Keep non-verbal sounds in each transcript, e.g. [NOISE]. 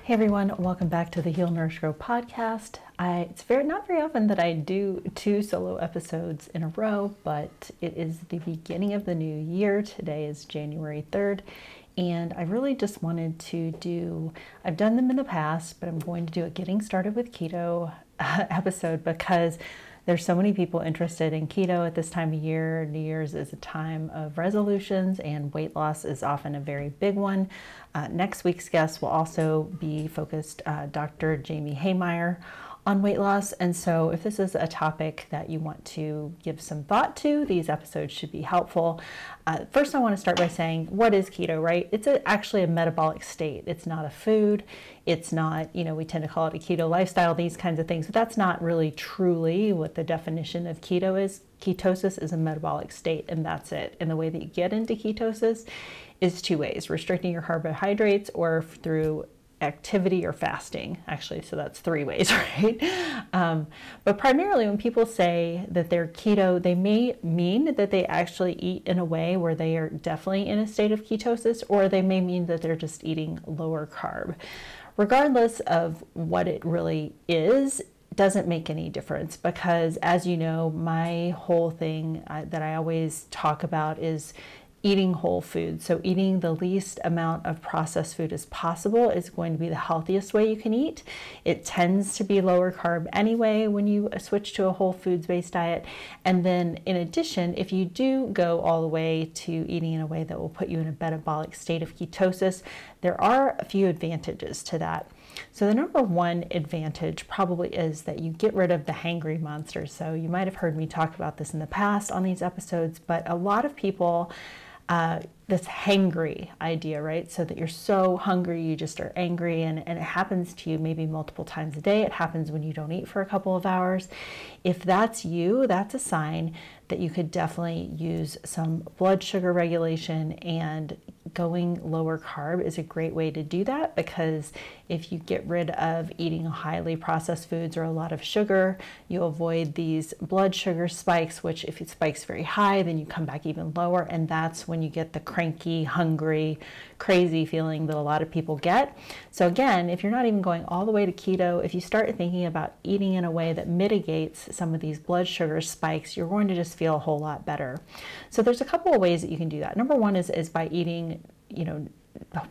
Hey everyone, welcome back to the Heal Nourish Grow podcast. I, it's very not very often that I do two solo episodes in a row, but it is the beginning of the new year. Today is January 3rd, and I really just wanted to do I've done them in the past, but I'm going to do a getting started with keto [LAUGHS] episode because there's so many people interested in keto at this time of year. New Year's is a time of resolutions, and weight loss is often a very big one. Uh, next week's guest will also be focused, uh, Dr. Jamie Haymeyer on weight loss. And so, if this is a topic that you want to give some thought to, these episodes should be helpful. Uh, first, I want to start by saying, what is keto, right? It's a, actually a metabolic state. It's not a food. It's not, you know, we tend to call it a keto lifestyle, these kinds of things, but that's not really truly what the definition of keto is. Ketosis is a metabolic state, and that's it. And the way that you get into ketosis is two ways restricting your carbohydrates or through activity or fasting, actually. So that's three ways, [LAUGHS] right? Um, but primarily, when people say that they're keto, they may mean that they actually eat in a way where they are definitely in a state of ketosis, or they may mean that they're just eating lower carb. Regardless of what it really is, doesn't make any difference because as you know my whole thing uh, that i always talk about is eating whole food. So, eating the least amount of processed food as possible is going to be the healthiest way you can eat. It tends to be lower carb anyway when you switch to a whole foods based diet. And then, in addition, if you do go all the way to eating in a way that will put you in a metabolic state of ketosis, there are a few advantages to that. So, the number one advantage probably is that you get rid of the hangry monster. So, you might have heard me talk about this in the past on these episodes, but a lot of people uh, this hangry idea, right? So that you're so hungry, you just are angry, and, and it happens to you maybe multiple times a day. It happens when you don't eat for a couple of hours. If that's you, that's a sign that you could definitely use some blood sugar regulation and going lower carb is a great way to do that because if you get rid of eating highly processed foods or a lot of sugar, you avoid these blood sugar spikes, which if it spikes very high, then you come back even lower. And that's when you get the cranky, hungry, crazy feeling that a lot of people get. So, again, if you're not even going all the way to keto, if you start thinking about eating in a way that mitigates some of these blood sugar spikes, you're going to just feel a whole lot better. So, there's a couple of ways that you can do that. Number one is, is by eating, you know,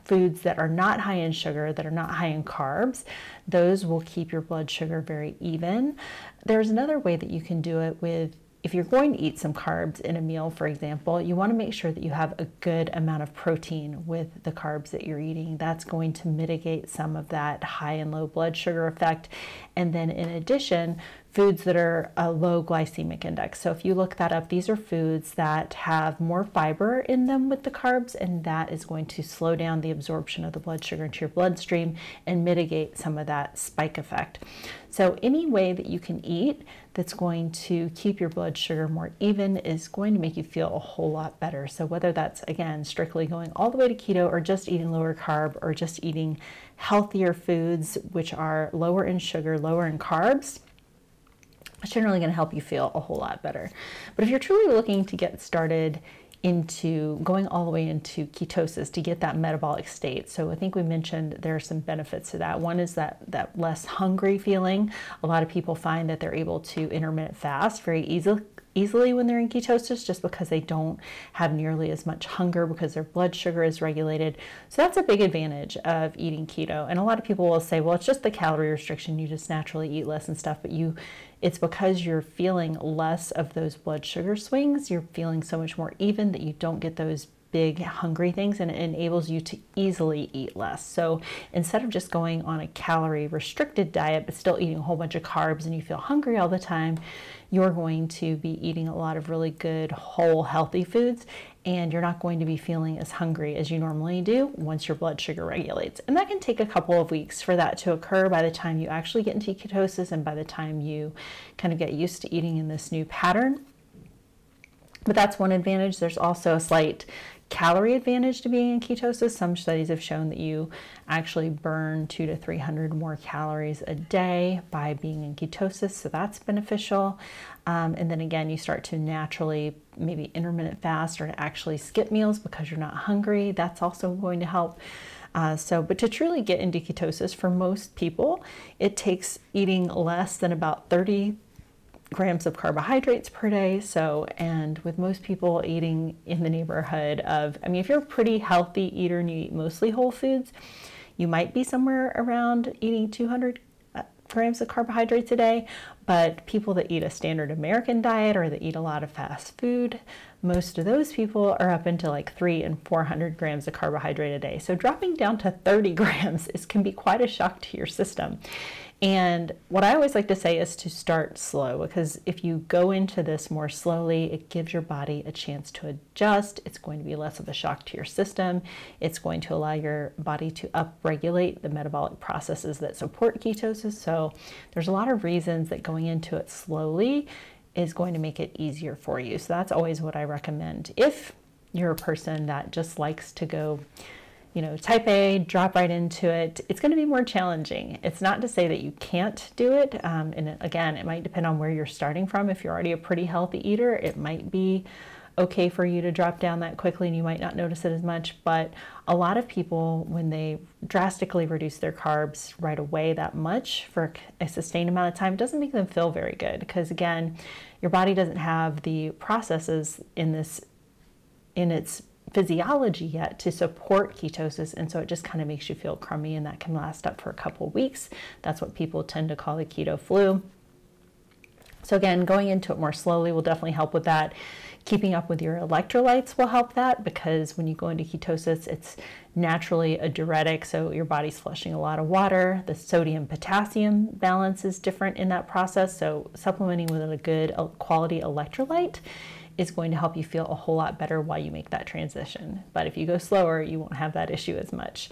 foods that are not high in sugar, that are not high in carbs. Those will keep your blood sugar very even. There's another way that you can do it with if you're going to eat some carbs in a meal, for example, you want to make sure that you have a good amount of protein with the carbs that you're eating. That's going to mitigate some of that high and low blood sugar effect. And then, in addition, foods that are a low glycemic index. So, if you look that up, these are foods that have more fiber in them with the carbs, and that is going to slow down the absorption of the blood sugar into your bloodstream and mitigate some of that spike effect. So, any way that you can eat that's going to keep your blood sugar more even is going to make you feel a whole lot better. So, whether that's again strictly going all the way to keto or just eating lower carb or just eating healthier foods, which are lower in sugar, lower in carbs, it's generally going to help you feel a whole lot better. But if you're truly looking to get started, into going all the way into ketosis to get that metabolic state. So I think we mentioned there are some benefits to that. One is that that less hungry feeling. A lot of people find that they're able to intermittent fast very easily easily when they're in ketosis just because they don't have nearly as much hunger because their blood sugar is regulated. So that's a big advantage of eating keto. And a lot of people will say, well, it's just the calorie restriction, you just naturally eat less and stuff, but you it's because you're feeling less of those blood sugar swings. You're feeling so much more even that you don't get those big hungry things and it enables you to easily eat less. So instead of just going on a calorie restricted diet but still eating a whole bunch of carbs and you feel hungry all the time, you're going to be eating a lot of really good, whole, healthy foods and you're not going to be feeling as hungry as you normally do once your blood sugar regulates. And that can take a couple of weeks for that to occur by the time you actually get into ketosis and by the time you kind of get used to eating in this new pattern. But that's one advantage. There's also a slight calorie advantage to being in ketosis. Some studies have shown that you actually burn two to 300 more calories a day by being in ketosis, so that's beneficial. Um, and then again, you start to naturally maybe intermittent fast or to actually skip meals because you're not hungry. That's also going to help. Uh, so, but to truly get into ketosis for most people, it takes eating less than about 30 grams of carbohydrates per day. So, and with most people eating in the neighborhood of, I mean, if you're a pretty healthy eater and you eat mostly whole foods, you might be somewhere around eating 200 uh, grams of carbohydrates a day. But people that eat a standard American diet or that eat a lot of fast food, most of those people are up into like three and 400 grams of carbohydrate a day. So dropping down to 30 [LAUGHS] grams is, can be quite a shock to your system. And what I always like to say is to start slow because if you go into this more slowly, it gives your body a chance to adjust. It's going to be less of a shock to your system. It's going to allow your body to upregulate the metabolic processes that support ketosis. So there's a lot of reasons that going into it slowly is going to make it easier for you. So that's always what I recommend. If you're a person that just likes to go you know, type A, drop right into it, it's going to be more challenging. It's not to say that you can't do it. Um, and again, it might depend on where you're starting from. If you're already a pretty healthy eater, it might be okay for you to drop down that quickly and you might not notice it as much. But a lot of people, when they drastically reduce their carbs right away that much for a sustained amount of time, doesn't make them feel very good because, again, your body doesn't have the processes in this in its physiology yet to support ketosis and so it just kind of makes you feel crummy and that can last up for a couple weeks. That's what people tend to call the keto flu. So again going into it more slowly will definitely help with that. Keeping up with your electrolytes will help that because when you go into ketosis it's naturally a diuretic so your body's flushing a lot of water. The sodium potassium balance is different in that process so supplementing with a good uh, quality electrolyte is going to help you feel a whole lot better while you make that transition. But if you go slower, you won't have that issue as much.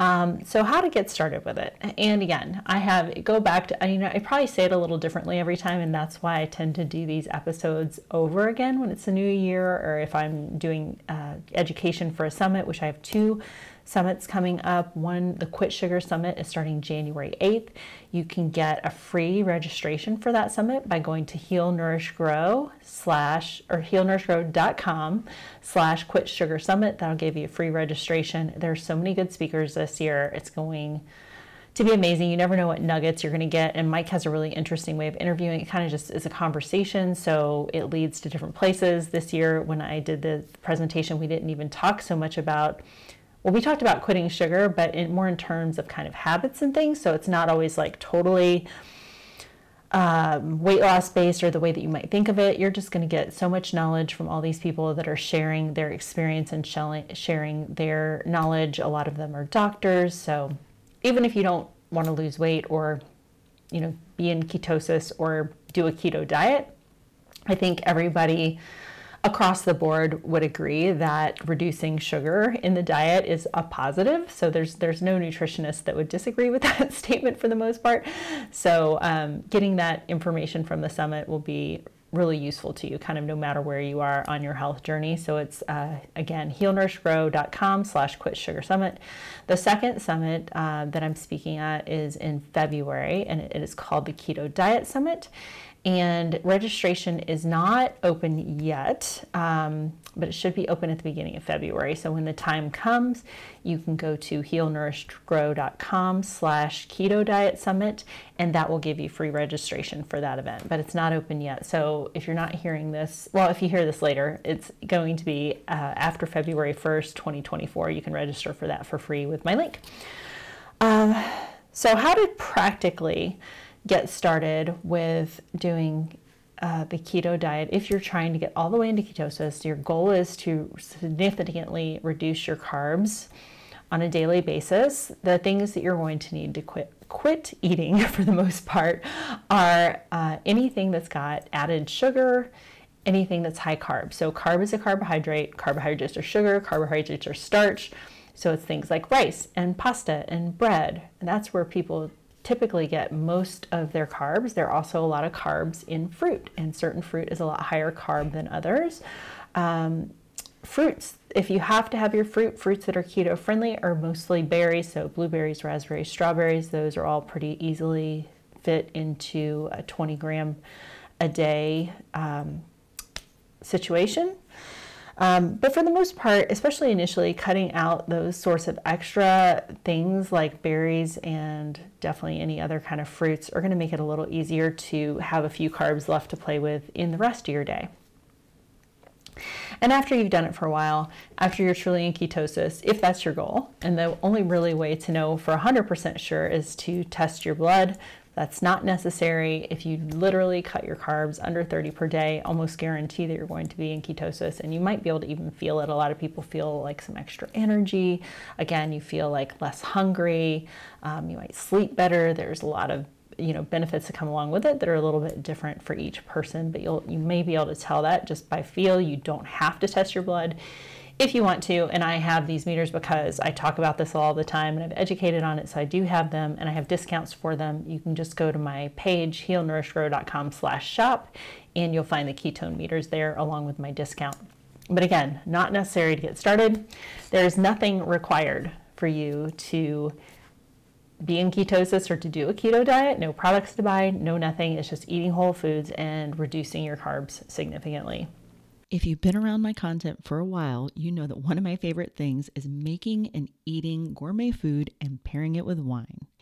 Um, so how to get started with it? And again, I have go back to you know I probably say it a little differently every time, and that's why I tend to do these episodes over again when it's a new year, or if I'm doing uh, education for a summit, which I have two summits coming up. One, the Quit Sugar Summit, is starting January 8th. You can get a free registration for that summit by going to Heal Nourish Grow slash or healnourishgrow.com slash Quit Sugar Summit. That'll give you a free registration. There's so many good speakers this year. It's going to be amazing. You never know what nuggets you're going to get. And Mike has a really interesting way of interviewing. It kind of just is a conversation, so it leads to different places. This year, when I did the presentation, we didn't even talk so much about well, we talked about quitting sugar, but in, more in terms of kind of habits and things. So it's not always like totally um, weight loss based or the way that you might think of it. You're just going to get so much knowledge from all these people that are sharing their experience and sharing their knowledge. A lot of them are doctors. So even if you don't want to lose weight or, you know, be in ketosis or do a keto diet, I think everybody across the board would agree that reducing sugar in the diet is a positive. So there's there's no nutritionist that would disagree with [LAUGHS] that statement for the most part. So um, getting that information from the summit will be really useful to you kind of no matter where you are on your health journey so it's uh, again healnourishgrow.com slash quit sugar summit the second summit uh, that i'm speaking at is in february and it is called the keto diet summit and registration is not open yet, um, but it should be open at the beginning of February. So when the time comes, you can go to healnourishedgrow.com slash keto diet summit, and that will give you free registration for that event. But it's not open yet. So if you're not hearing this, well, if you hear this later, it's going to be uh, after February 1st, 2024. You can register for that for free with my link. Um, so how to practically get started with doing uh, the keto diet, if you're trying to get all the way into ketosis, your goal is to significantly reduce your carbs on a daily basis. The things that you're going to need to quit quit eating [LAUGHS] for the most part are uh, anything that's got added sugar, anything that's high carb. So carb is a carbohydrate, carbohydrates are sugar, carbohydrates are starch. So it's things like rice and pasta and bread. And that's where people typically get most of their carbs. There are also a lot of carbs in fruit, and certain fruit is a lot higher carb than others. Um, fruits, if you have to have your fruit, fruits that are keto friendly are mostly berries, so blueberries, raspberries, strawberries, those are all pretty easily fit into a 20 gram a day um, situation. Um, but for the most part, especially initially, cutting out those sorts of extra things like berries and definitely any other kind of fruits are going to make it a little easier to have a few carbs left to play with in the rest of your day. And after you've done it for a while, after you're truly in ketosis, if that's your goal, and the only really way to know for 100% sure is to test your blood. That's not necessary. If you literally cut your carbs under 30 per day, almost guarantee that you're going to be in ketosis and you might be able to even feel it. A lot of people feel like some extra energy. Again, you feel like less hungry. Um, you might sleep better. There's a lot of you know benefits that come along with it that are a little bit different for each person but you'll you may be able to tell that just by feel you don't have to test your blood if you want to and i have these meters because i talk about this all the time and i've educated on it so i do have them and i have discounts for them you can just go to my page healnourishgrow.com slash shop and you'll find the ketone meters there along with my discount but again not necessary to get started there's nothing required for you to be in ketosis or to do a keto diet, no products to buy, no nothing. It's just eating whole foods and reducing your carbs significantly. If you've been around my content for a while, you know that one of my favorite things is making and eating gourmet food and pairing it with wine.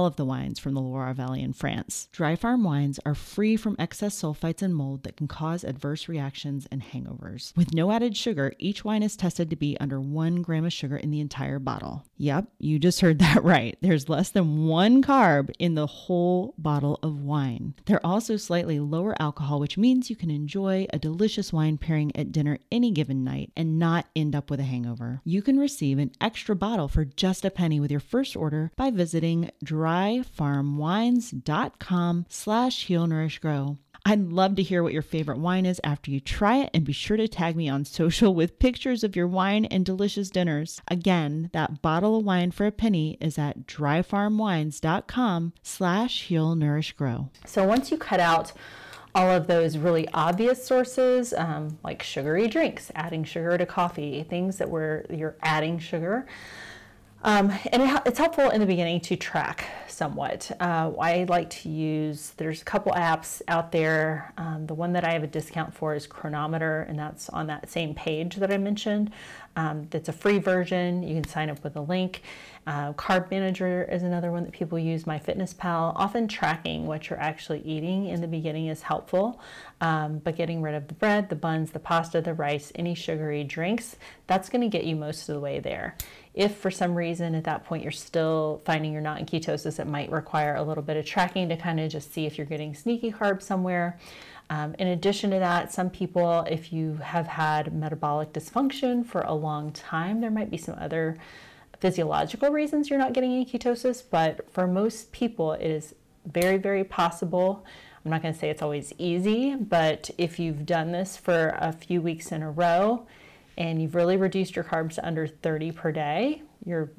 of the wines from the Loire Valley in France. Dry farm wines are free from excess sulfites and mold that can cause adverse reactions and hangovers. With no added sugar, each wine is tested to be under one gram of sugar in the entire bottle. Yep, you just heard that [LAUGHS] right. There's less than one carb in the whole bottle of wine. They're also slightly lower alcohol, which means you can enjoy a delicious wine pairing at dinner any given night and not end up with a hangover. You can receive an extra bottle for just a penny with your first order by visiting dryfarmwines.com slash healnourishgrow. I'd love to hear what your favorite wine is after you try it and be sure to tag me on [LAUGHS] social with pictures of your wine and delicious dinners. Again, that bottle of wine for a penny is at dryfarmwines.com slash heal nourish grow. So once you cut out all of those really obvious sources um, like sugary drinks, adding sugar to coffee, things that where you're adding sugar, um, and it, it's helpful in the beginning to track somewhat. Uh, I like to use, there's a couple apps out there. Um, the one that I have a discount for is Cronometer, and that's on that same page that I mentioned. Um, a free version. You can sign up with a link. Uh, Carb Manager is another one that people use, MyFitnessPal. Often tracking what you're actually eating in the beginning is helpful, um, but getting rid of the bread, the buns, the pasta, the rice, any sugary drinks, that's going to get you most of the way there. If for some reason at that point you're still finding you're not in ketosis, it might require a little bit of tracking to kind of just see if you're getting sneaky carbs somewhere. Um, in addition to that, some people, if you have had metabolic dysfunction for a long time, there might be some other physiological reasons you're not getting in ketosis, but for most people, it is very, very possible. I'm not going to say it's always easy, but if you've done this for a few weeks in a row, and you've really reduced your carbs to under 30 per day, you're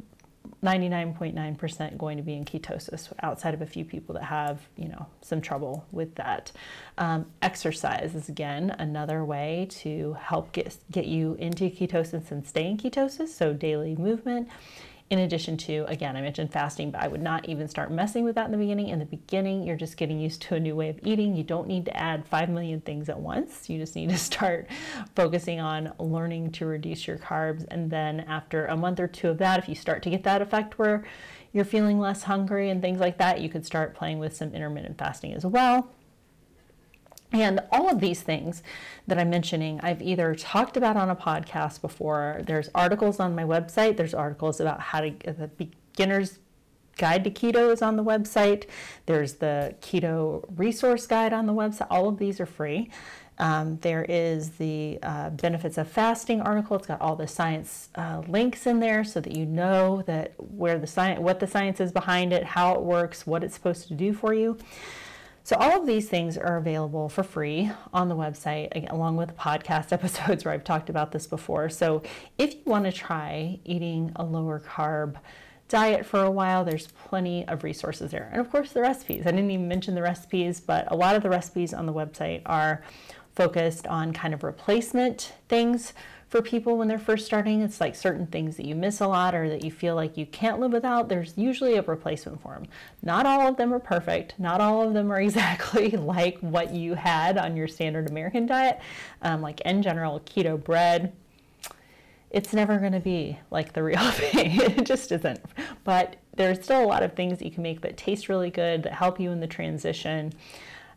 99.9% going to be in ketosis outside of a few people that have you know some trouble with that. Um, exercise is again another way to help get get you into ketosis and stay in ketosis so daily movement in addition to, again, I mentioned fasting, but I would not even start messing with that in the beginning. In the beginning, you're just getting used to a new way of eating. You don't need to add 5 million things at once. You just need to start focusing on learning to reduce your carbs. And then after a month or two of that, if you start to get that effect where you're feeling less hungry and things like that, you could start playing with some intermittent fasting as well. And all of these things that I'm mentioning, I've either talked about on a podcast before. There's articles on my website. There's articles about how to the beginner's guide to keto is on the website. There's the keto resource guide on the website. All of these are free. Um, there is the uh, benefits of fasting article. It's got all the science uh, links in there so that you know that where the science, what the science is behind it, how it works, what it's supposed to do for you. So, all of these things are available for free on the website, along with podcast [LAUGHS] episodes where I've talked about this before. So, if you want to try eating a lower carb diet for a while, there's plenty of resources there. And of course, the recipes. I didn't even mention the recipes, but a lot of the recipes on the website are focused on kind of replacement things for people when they're first starting. It's like certain things that you miss a lot or that you feel like you can't live without. There's usually a replacement for them. Not all of them are perfect. Not all of them are [LAUGHS] exactly like what you had on your standard American diet. Um, like in general, keto bread, it's never going to be like the real [LAUGHS] thing. it just isn't. But there's still a lot of things that you can make that taste really good, that help you in the transition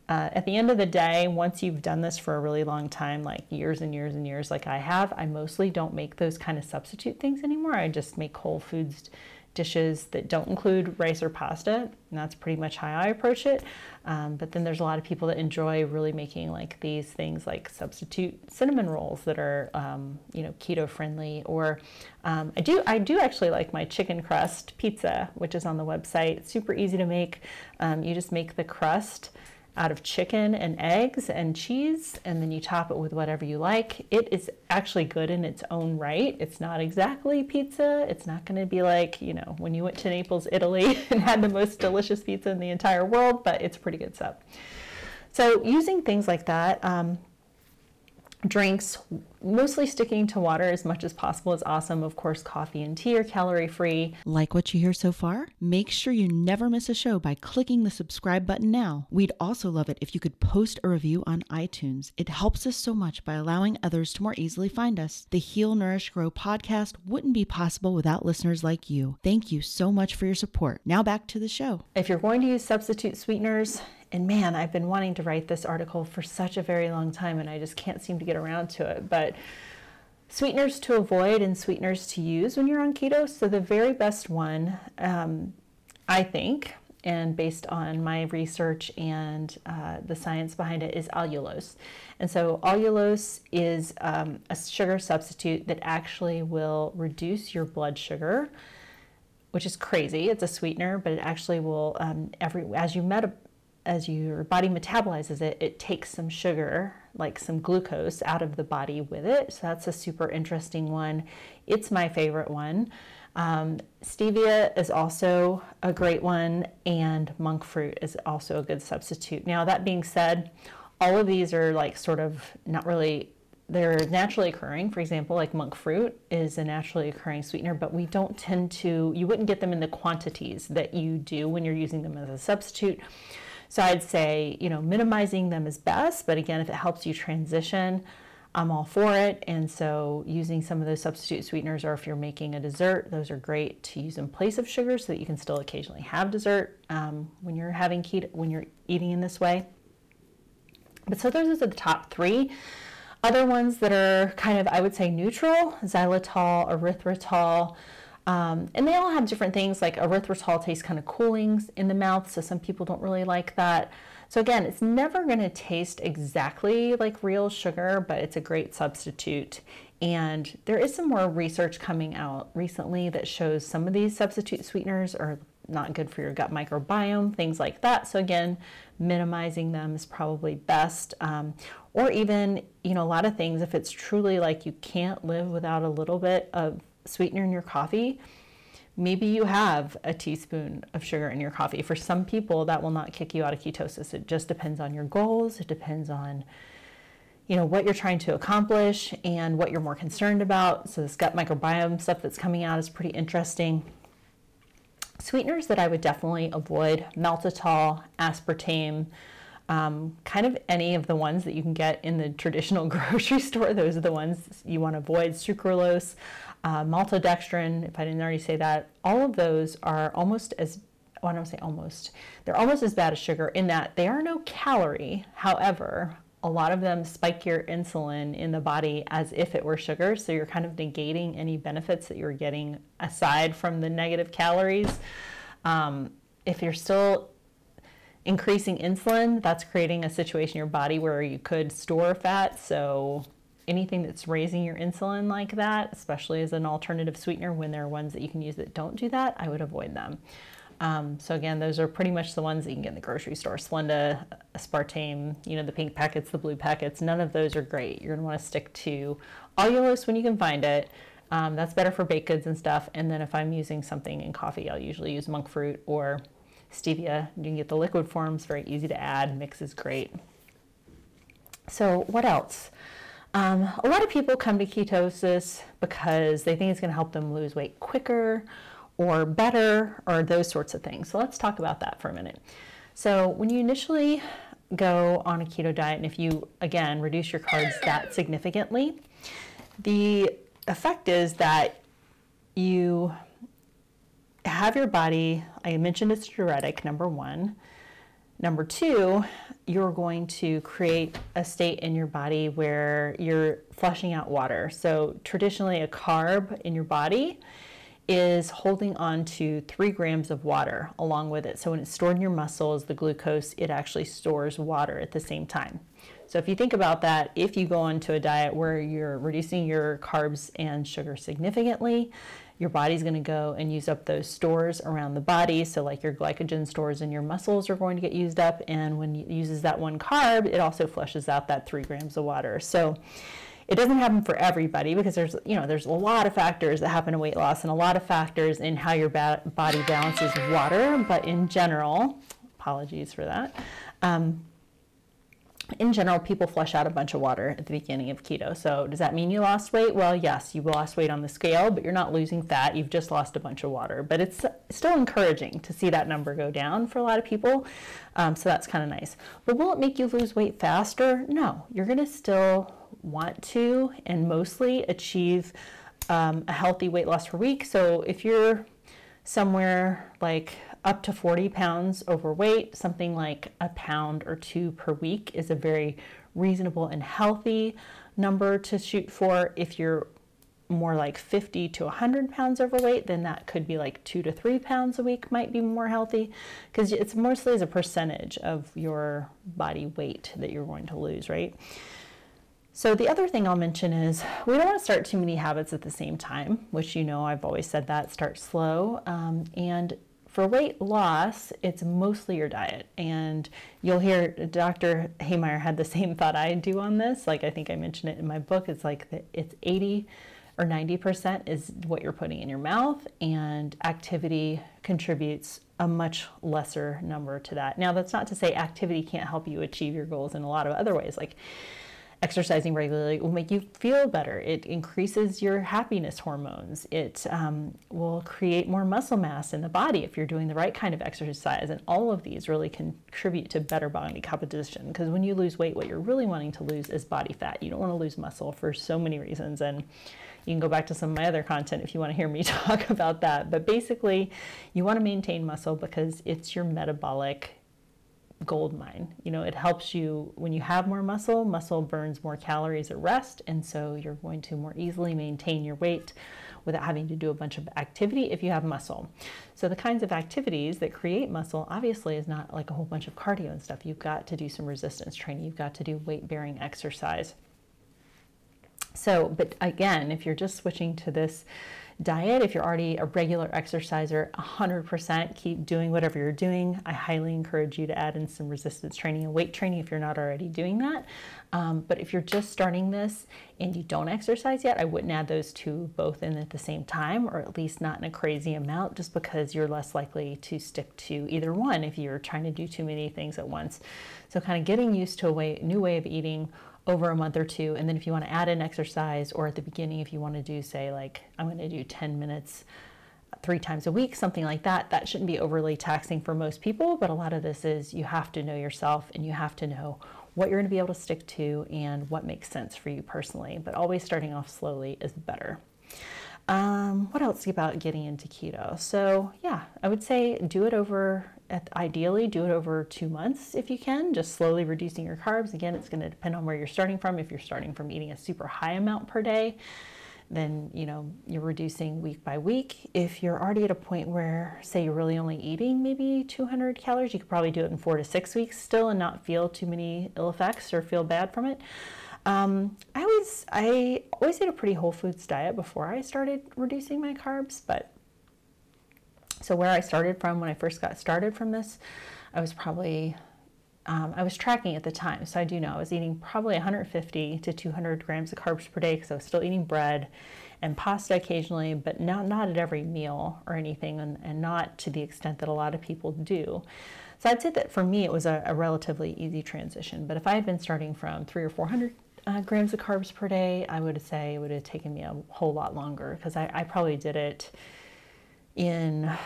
uh, at the end of the day, once you've done this for a really long time, like years and years and years, like I have, I mostly don't make those kind of substitute things anymore. I just make whole foods dishes that don't include rice or pasta, and that's pretty much how I approach it. Um, but then there's a lot of people that enjoy really making like these things like substitute cinnamon rolls that are um, you know keto friendly. Or um, I do I do actually like my chicken crust pizza, which is on the website. Super easy to make. Um, you just make the crust out of chicken and eggs and cheese, and then you top it with whatever you like. It is actually good in its own right. It's not exactly pizza. It's not going to be like, you know, when you went to Naples, Italy, [LAUGHS] and had the most delicious pizza in the entire world, but it's pretty good stuff. So, using things like that, um, drinks, mostly sticking to water as much as possible is awesome. Of course, coffee and tea are calorie free. Like what you hear so far? Make sure you never miss a show by clicking the subscribe button now. We'd also love it if you could post a review on iTunes. It helps us so much by allowing others to more easily find us. The Heal, Nourish, Grow podcast wouldn't be possible without listeners like you. Thank you so much for your support. Now back to the show. If you're going to use substitute sweeteners, and man, I've been wanting to write this article for such a very long time and I just can't seem to get around to it. But sweeteners to avoid and sweeteners to use when you're on keto. So, the very best one, um, I think, and based on my research and uh, the science behind it, is allulose. And so, allulose is um, a sugar substitute that actually will reduce your blood sugar. Which is crazy. It's a sweetener, but it actually will um, every as you meta, as your body metabolizes it, it takes some sugar, like some glucose, out of the body with it. So that's a super interesting one. It's my favorite one. Um, stevia is also a great one, and monk fruit is also a good substitute. Now, that being said, all of these are like sort of not really they're naturally occurring. For example, like monk fruit is a naturally occurring sweetener, but we don't tend to, you wouldn't get them in the quantities that you do when you're using them as a substitute. So I'd say, you know, minimizing them is best, but again, if it helps you transition, I'm all for it. And so using some of those substitute sweeteners, or if you're making a dessert, those are great to use in place of sugar so that you can still occasionally have dessert um, when you're having keto, when you're eating in this way. But so those are the top three. Other ones that are kind of, I would say, neutral, xylitol, erythritol, um, and they all have different things like erythritol tastes kind of cooling in the mouth, so some people don't really like that. So, again, it's never going to taste exactly like real sugar, but it's a great substitute. And there is some more research coming out recently that shows some of these substitute sweeteners are not good for your gut microbiome, things like that. So, again, minimizing them is probably best. Um, or even, you know, a lot of things, if it's truly like you can't live without a little bit of sweetener in your coffee, maybe you have a teaspoon of sugar in your coffee. For some people, that will not kick you out of ketosis. It just depends on your goals. It depends on you know what you're trying to accomplish and what you're more concerned about. So this gut microbiome stuff that's coming out is pretty interesting. Sweeteners that I would definitely avoid maltitol, aspartame, um, kind of any of the ones that you can get in the traditional [LAUGHS] grocery store. Those are the ones you want to avoid. Sucralose, uh, maltodextrin, if I didn't already say that, all of those are almost as well, I don't say almost, they're almost as bad as sugar in that they are no calorie. However, a lot of them spike your insulin in the body as if it were sugar. So you're kind of negating any benefits that you're getting aside from the negative calories. Um, if you're still increasing insulin, that's creating a situation in your body where you could store fat. So anything that's raising your insulin like that, especially as an alternative sweetener when there are ones that you can use that don't do that, I would avoid them. Um, so again, those are pretty much the ones that you can get in the grocery store. Splenda, aspartame, you know, the pink packets, the blue packets, none of those are great. You're gonna wanna stick to allulose when you can find it. Um, that's better for baked goods and stuff. And then if I'm using something in coffee, I'll usually use monk fruit or stevia. You can get the liquid forms, very easy to add, mix is great. So what else? Um, a lot of people come to ketosis because they think it's going to help them lose weight quicker or better or those sorts of things. So let's talk about that for a minute. So when you initially go on a keto diet, and if you again reduce your carbs that significantly, the effect is that you have your body, I mentioned it's diuretic, number one. Number two, you're going to create a state in your body where you're flushing out water. So, traditionally, a carb in your body is holding on to three grams of water along with it. So, when it's stored in your muscles, the glucose, it actually stores water at the same time. So, if you think about that, if you go onto a diet where you're reducing your carbs and sugar significantly, your body's going to go and use up those stores around the body. So, like your glycogen stores in your muscles are going to get used up. And when it uses that one carb, it also flushes out that three grams of water. So, it doesn't happen for everybody because there's you know there's a lot of factors that happen to weight loss and a lot of factors in how your ba- body balances water but in general apologies for that um, in general, people flush out a bunch of water at the beginning of keto. So, does that mean you lost weight? Well, yes, you lost weight on the scale, but you're not losing fat. You've just lost a bunch of water. But it's still encouraging to see that number go down for a lot of people. Um, so, that's kind of nice. But will it make you lose weight faster? No. You're going to still want to and mostly achieve um, a healthy weight loss per week. So, if you're somewhere like up to 40 pounds overweight, something like a pound or two per week is a very reasonable and healthy number to shoot for. If you're more like 50 to 100 pounds overweight, then that could be like two to three pounds a week might be more healthy because it's mostly as a percentage of your body weight that you're going to lose, right? So, the other thing I'll mention is we don't want to start too many habits at the same time, which you know I've always said that start slow. Um, and for weight loss, it's mostly your diet. And you'll hear Dr. Haymeyer had the same [LAUGHS] thought I do on this. Like I think I mentioned it in my book. It's like it's 80 or 90% is what you're putting in your mouth, and activity contributes a much lesser number to that. Now, that's not to say activity can't help you achieve your goals in a lot of other ways. Like exercising regularly will make you feel better. It increases your happiness hormones. It um, will create more muscle mass in the body if you're doing the right kind of exercise. And all of these really contribute to better body composition. Because when you lose weight, what you're really wanting to lose is body fat. You don't want to lose muscle for so many reasons. And you can go back to some of my other content if you want to hear me [LAUGHS] talk about that. But basically, you want to maintain muscle because it's your metabolic gold mine. You know, it helps you when you have more muscle, muscle burns more calories at rest, and so you're going to more easily maintain your weight without having to do a bunch of activity if you have muscle. So the kinds of activities that create muscle obviously is not like a whole bunch of cardio and stuff. You've got to do some resistance training, you've got to do weight bearing exercise. So, but again, if you're just switching to this diet. If you're already a regular exerciser, 100% keep doing whatever you're doing. I highly encourage you to add in some resistance training and weight training if you're not already doing that. Um, but if you're just starting this and you don't exercise yet, I wouldn't add those two both in at the same time, or at least not in a crazy amount, just because you're less likely to stick to either one if you're trying to do too many things at once. So, kind of getting used to a way, new way of eating over a month or two. And then if you want to add an exercise, or at the beginning, if you want to do, say, like, I'm going to do 10 minutes three times a week, something like that. That shouldn't be overly taxing for most people, but a lot of this is you have to know yourself and you have to know what you're going to be able to stick to and what makes sense for you personally. But always starting off slowly is better. Um, what else about getting into keto? So, yeah, I would say do it over, ideally, do it over two months if you can, just slowly reducing your carbs. Again, it's going to depend on where you're starting from. If you're starting from eating a super high amount per day, then you know you're reducing week by week if you're already at a point where say you're really only eating maybe 200 calories you could probably do it in four to six weeks still and not feel too many ill effects or feel bad from it um, I always I always ate a pretty whole foods diet before I started reducing my carbs, but so where I started from when I first got started from this, I was probably um, I was tracking at the time, so I do know I was eating probably 150 to 200 grams of carbs per day because I was still eating bread and pasta occasionally, but not not at every meal or anything, and, and not to the extent that a lot of people do. So I'd say that for me it was a, a relatively easy transition. But if I had been starting from three or 400 uh, grams of carbs per day, I would say it would have taken me a whole lot longer because I, I probably did it in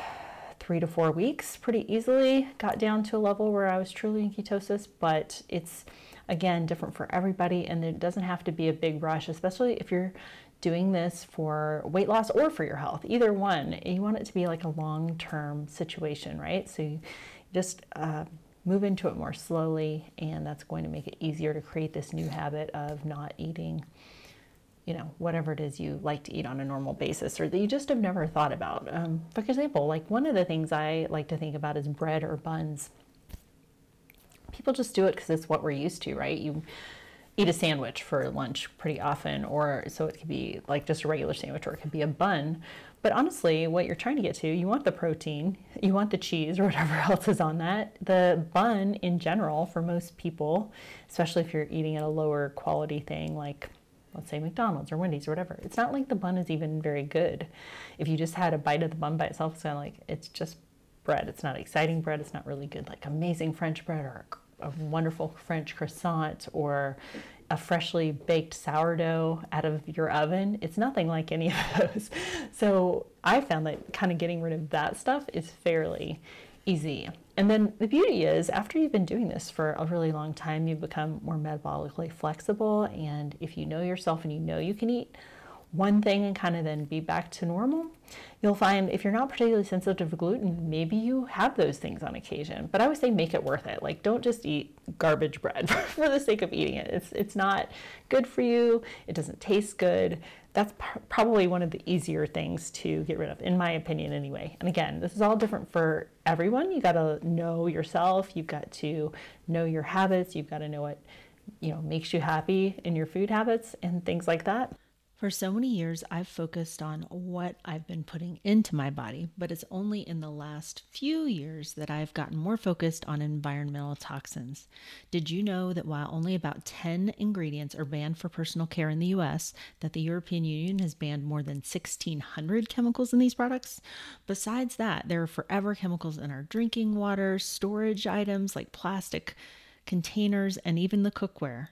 three to four weeks pretty easily. Got down to a level where I was truly in ketosis, but it's again different for everybody and it doesn't have to be a big rush, especially if you're doing this for weight loss or for your health. Either one, you want it to be like a long term situation, right? So you just uh, move into it more slowly, and that's going to make it easier to create this new habit of not eating, you know, whatever it is you like to eat on a normal basis or that you just have never thought about. Um, for example, like one of the things I like to think about is bread or buns. People just do it because it's what we're used to, right? You eat a sandwich for lunch pretty often, or so it could be like just a regular sandwich, or it could be a bun. But honestly, what you're trying to get to, you want the protein, you want the cheese or whatever [LAUGHS] else is on that. The bun in general, for most people, especially if you're eating at a lower quality thing like let's say McDonald's or Wendy's or whatever, it's not like the bun is even very good. If you just had a bite of the bun by itself, it's kind of like it's just bread. It's not exciting bread. It's not really good, like amazing French bread or a wonderful French croissant or a freshly baked sourdough out of your oven. It's nothing like any of [LAUGHS] those. So I found that kind of getting rid of that stuff is fairly easy. And then the beauty is, after you've been doing this for a really long time, you become more metabolically flexible. And if you know yourself and you know you can eat one thing and kind of then be back to normal, you'll find if you're not particularly sensitive to gluten, maybe you have those things on occasion. But I would say make it worth it. Like don't just eat garbage bread [LAUGHS] for the sake of eating it. It's it's not good for you. It doesn't taste good. That's pr- probably one of the easier things to get rid of, in my opinion, anyway. And again, this is all different for everyone. You got to know yourself. You've got to know your habits. You've got to know what you know makes you happy in your food habits and things like that. For so many years, I've focused on what I've been putting into my body, but it's only in the last few years that I've gotten more focused on environmental toxins. Did you know that while only about 10 ingredients are banned for personal care in the US, that the European Union has banned more than 1600 chemicals in these products? Besides that, there are forever chemicals in our drinking water, storage items like plastic containers, and even the cookware.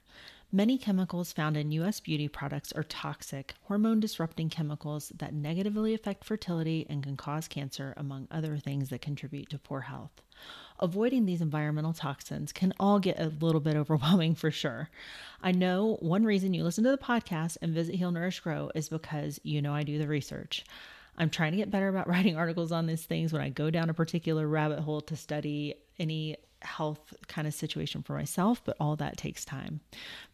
Many chemicals found in U.S. beauty products are toxic, hormone disrupting chemicals that negatively affect fertility and can cause cancer, among other things that contribute to poor health. Avoiding these environmental toxins can all get a little bit [LAUGHS] overwhelming for sure. I know one reason you listen to the podcast and visit Heal Nourish Grow is because you know I do the research. I'm trying to get better about [LAUGHS] writing articles on these things when I go down a particular rabbit hole to study any health kind of situation for myself, but all that takes time.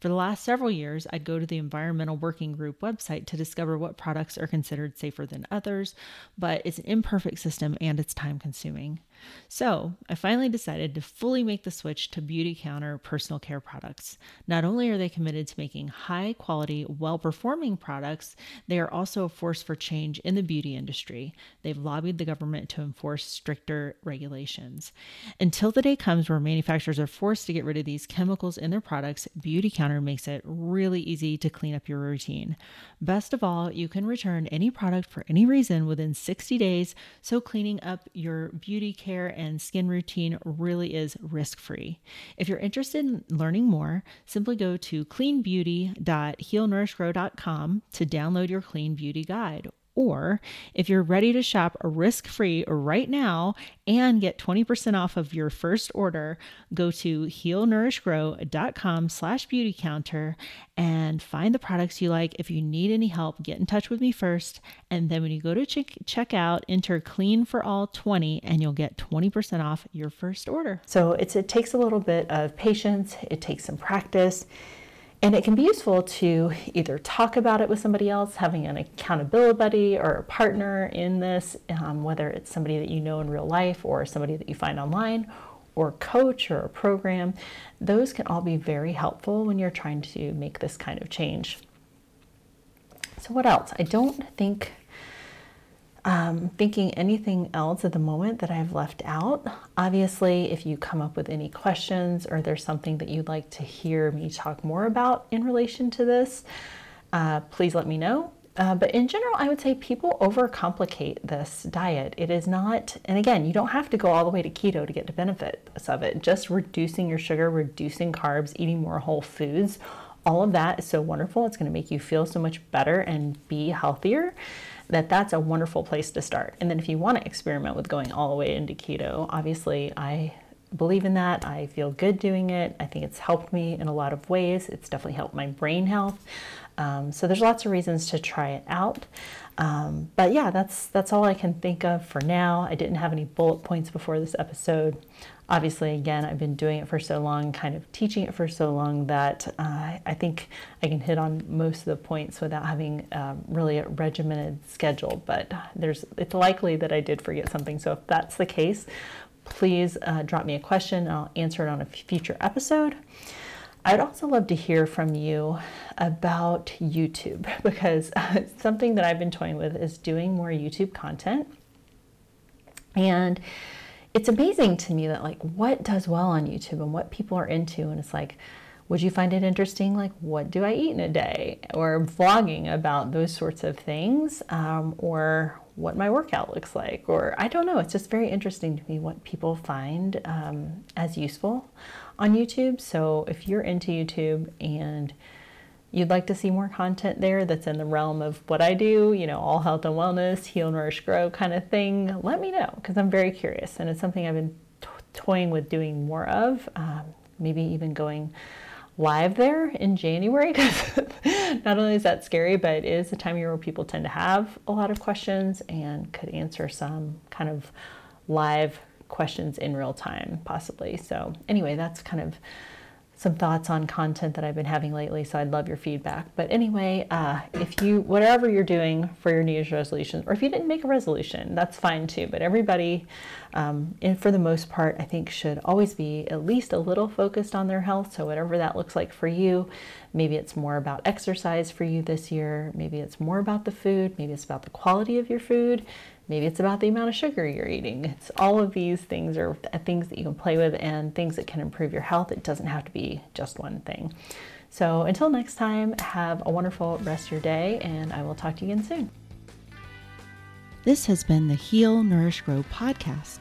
For the last several years, I'd go to the Environmental Working Group website to discover what products are considered safer than others, but it's an imperfect system and it's time consuming. So I finally decided to fully make the switch to Beautycounter personal care products. Not only are they committed to making high quality, well performing products, they are also a force for change in the beauty industry. They've lobbied the government to enforce stricter regulations. Until the day comes where manufacturers are forced to get rid of these chemicals in their products, Beautycounter makes it really easy to clean up your routine. Best of all, you can return any product for any reason within 60 days, so cleaning up your beauty care and skin routine really is risk free. If you're interested in learning more, simply go to cleanbeauty.healnourishgrow.com to download your clean beauty guide Or if you're ready to shop risk free right now and get 20% off of your first order, go to healnourishgrow.com slash beauty counter and find the products you like. If you need any help, get in touch with me first. And then when you go to check, check out, enter clean for all 20 and you'll get 20% off your first order. So it takes a little bit of patience, it takes some practice. And it can be useful to either talk about it with somebody else, having an accountability buddy or a partner in this, um, whether it's somebody that you know in real life or somebody that you find online, or coach or a program. Those can all be very helpful when you're trying to make this kind of change. So, what else? I don't think um, thinking anything else at the moment that I've left out. Obviously, if you come up with any questions or there's something that you'd like to hear me talk more about in relation to this, uh, please let me know. Uh, but in general, I would say people overcomplicate this diet. It is not, and again, you don't have to go all the way to keto to get the benefits of it. Just reducing your sugar, reducing carbs, eating more whole foods, all of that is so wonderful. It's going to make you feel so much better and be healthier that that's a wonderful place to start. And then if you want to experiment with going all the way into keto, obviously I believe in that. I feel good doing it. I think it's helped me in a lot of ways. It's definitely helped my brain health. Um, so there's lots of reasons to try it out. Um, but yeah, that's that's all I can think of for now. I didn't have any bullet points before this episode. Obviously, again, I've been doing it for so long, kind of teaching it for so long that uh, I think I can hit on most of the points without having um, really a regimented schedule. But there's it's likely that I did forget something. So if that's the case, please uh, drop me a question. I'll answer it on a future episode. I'd also love to hear from you about YouTube [LAUGHS] because something that I've been toying with is doing more YouTube content. And it's amazing to me that like what does well on YouTube and what people are into and it's like would you find it interesting? Like what do I eat in a day? Or vlogging about those sorts of things um, or what my workout looks like or I don't know. It's just very interesting to me what people find um, as useful on YouTube. So if you're into YouTube and you'd like to see more content there that's in the realm of what I do, you know, all health and wellness, heal, nourish, grow kind of thing, let me know because I'm very curious and it's something I've been toying with doing more of. Um, maybe even going live there in January [LAUGHS] because not only is that scary, but it is a time of year where people tend to have a lot of questions and could answer some kind of live questions in real time, possibly. So, anyway, that's kind of some thoughts on content that I've been having lately. So I'd love your feedback. But anyway, uh, if you, whatever you're doing for your New Year's resolutions, or if you didn't make a resolution, that's fine too. But everybody, um, and for the most part, I think should always be at least a little focused on their health. So whatever that looks like for you, maybe it's more about exercise for you this year. Maybe it's more about the food. Maybe it's about the quality of your food. Maybe it's about the amount of sugar you're eating. It's all of these things are things that you can play with and things that can improve your health. It doesn't have to be just one thing. So until next time, have a wonderful rest of your day, and I will talk to you again soon. This has been the Heal, Nourish, Grow podcast.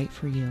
right for you.